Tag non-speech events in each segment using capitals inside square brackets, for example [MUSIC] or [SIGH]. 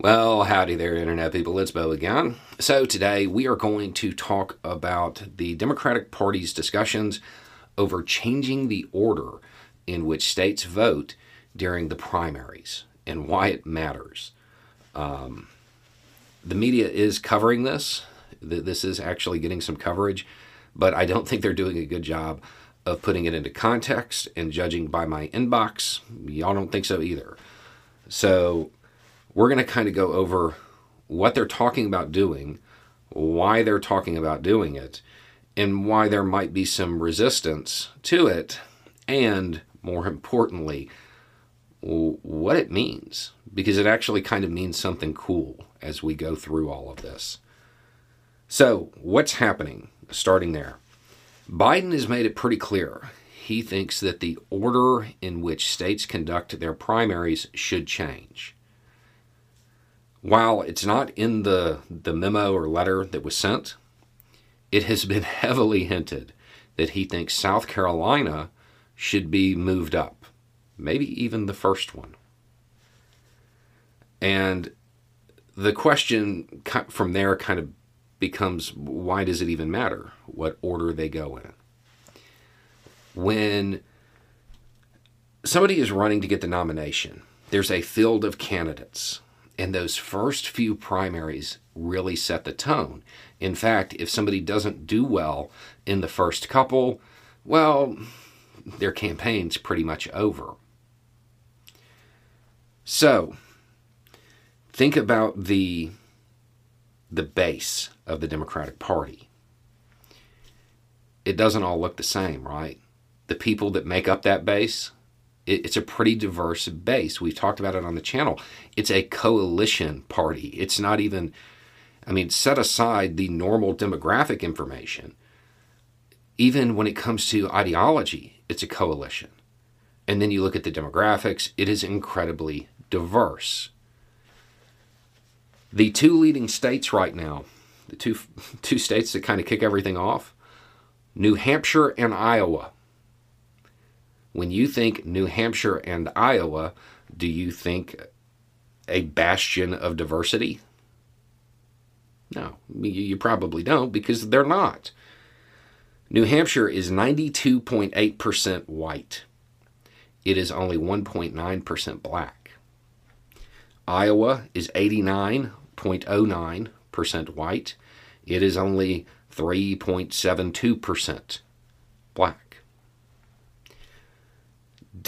Well, howdy there, Internet people. It's Bo again. So, today we are going to talk about the Democratic Party's discussions over changing the order in which states vote during the primaries and why it matters. Um, the media is covering this. This is actually getting some coverage, but I don't think they're doing a good job of putting it into context and judging by my inbox. Y'all don't think so either. So, we're going to kind of go over what they're talking about doing, why they're talking about doing it, and why there might be some resistance to it, and more importantly, what it means. Because it actually kind of means something cool as we go through all of this. So, what's happening? Starting there. Biden has made it pretty clear. He thinks that the order in which states conduct their primaries should change while it's not in the, the memo or letter that was sent, it has been [LAUGHS] heavily hinted that he thinks South Carolina should be moved up, maybe even the first one. And the question from there kind of becomes why does it even matter what order they go in? When somebody is running to get the nomination, there's a field of candidates and those first few primaries really set the tone. In fact, if somebody doesn't do well in the first couple, well, their campaign's pretty much over. So, think about the the base of the Democratic Party. It doesn't all look the same, right? The people that make up that base, it's a pretty diverse base. We've talked about it on the channel. It's a coalition party. It's not even, I mean, set aside the normal demographic information. Even when it comes to ideology, it's a coalition. And then you look at the demographics, it is incredibly diverse. The two leading states right now, the two, [LAUGHS] two states that kind of kick everything off, New Hampshire and Iowa when you think New Hampshire and Iowa, do you think a bastion of diversity? No, you probably don't because they're not. New Hampshire is 92.8% white. It is only 1.9% black. Iowa is 89.09% white. It is only 3.72% black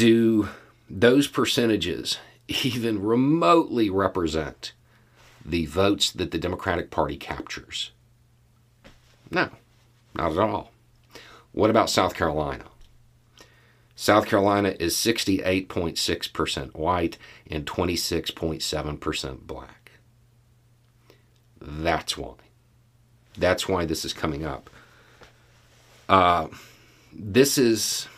do those percentages even remotely represent the votes that the Democratic Party captures? No, not at all. What about South Carolina? South Carolina is 68.6% white and 26.7% black. That's why. That's why this is coming up. Uh, this is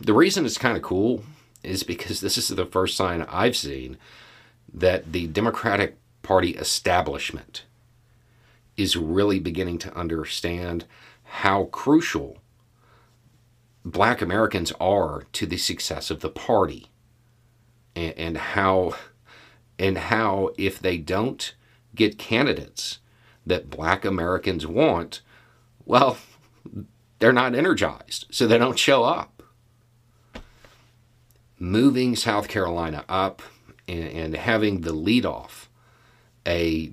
the reason it's kind of cool is because this is the first sign I've seen that the Democratic Party establishment is really beginning to understand how crucial black Americans are to the success of the party and, and how and how if they don't get candidates that black Americans want, well, they're not energized, so they don't show up moving South Carolina up and, and having the leadoff a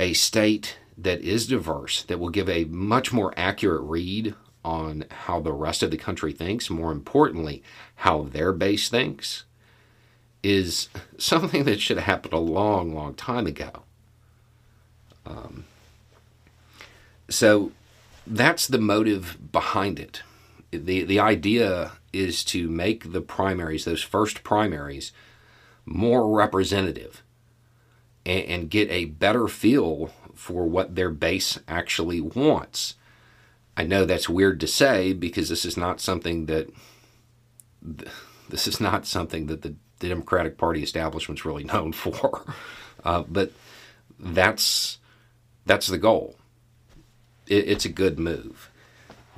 a state that is diverse, that will give a much more accurate read on how the rest of the country thinks, more importantly, how their base thinks, is [LAUGHS] something that should have happened a long, long time ago. Um, so that's the motive behind it. The, the idea is to make the primaries, those first primaries, more representative and, and get a better feel for what their base actually wants. I know that's weird to say because this is not something that [LAUGHS] this is not something that the, the Democratic Party establishment's really [LAUGHS] known for, uh, but that's that's the goal. It, it's a good move.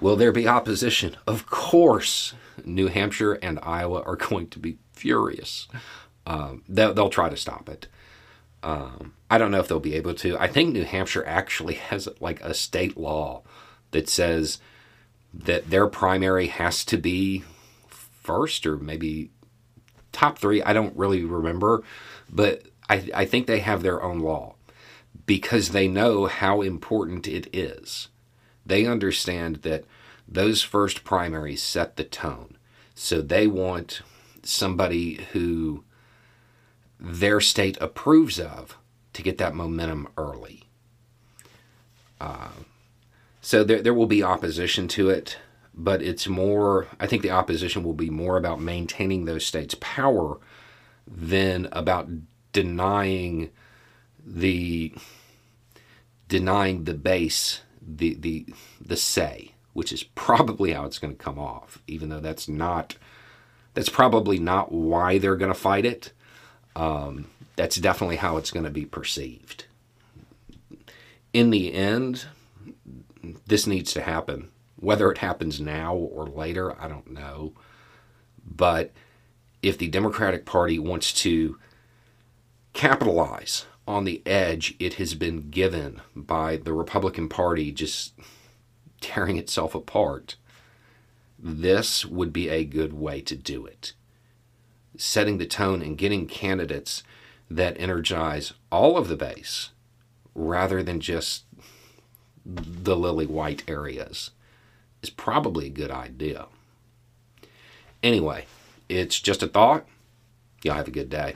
Will there be opposition? Of course. New Hampshire and Iowa are [LAUGHS] going to be furious. Um, they'll, they'll, try to stop it. Um, I don't know if they'll be able to. I think New Hampshire actually [LAUGHS] has like a state law that says that their primary has to be first or maybe top three. I don't really remember, but I, I think they have their own law because they know how important it is. They understand that those first primaries set the tone. So they want somebody who their state approves of to get that momentum early. Uh, so there, there will be opposition to it, but it's more, I think the opposition will be more about maintaining those states' power than about denying the denying the base the the the say, which is probably how it's going to come off, even though that's not that's probably not why they're going to fight it. Um, that's definitely how it's going to be perceived. In the end, this needs to happen. Whether it happens now or later, I don't know. But if the Democratic Party wants to capitalize on the edge it has been given by the Republican Party just tearing itself apart, this would be a good way to do it. Setting the tone and getting candidates that energize all of the base rather than just the lily white areas is probably a good idea. Anyway, it's just a thought. Y'all have a good day.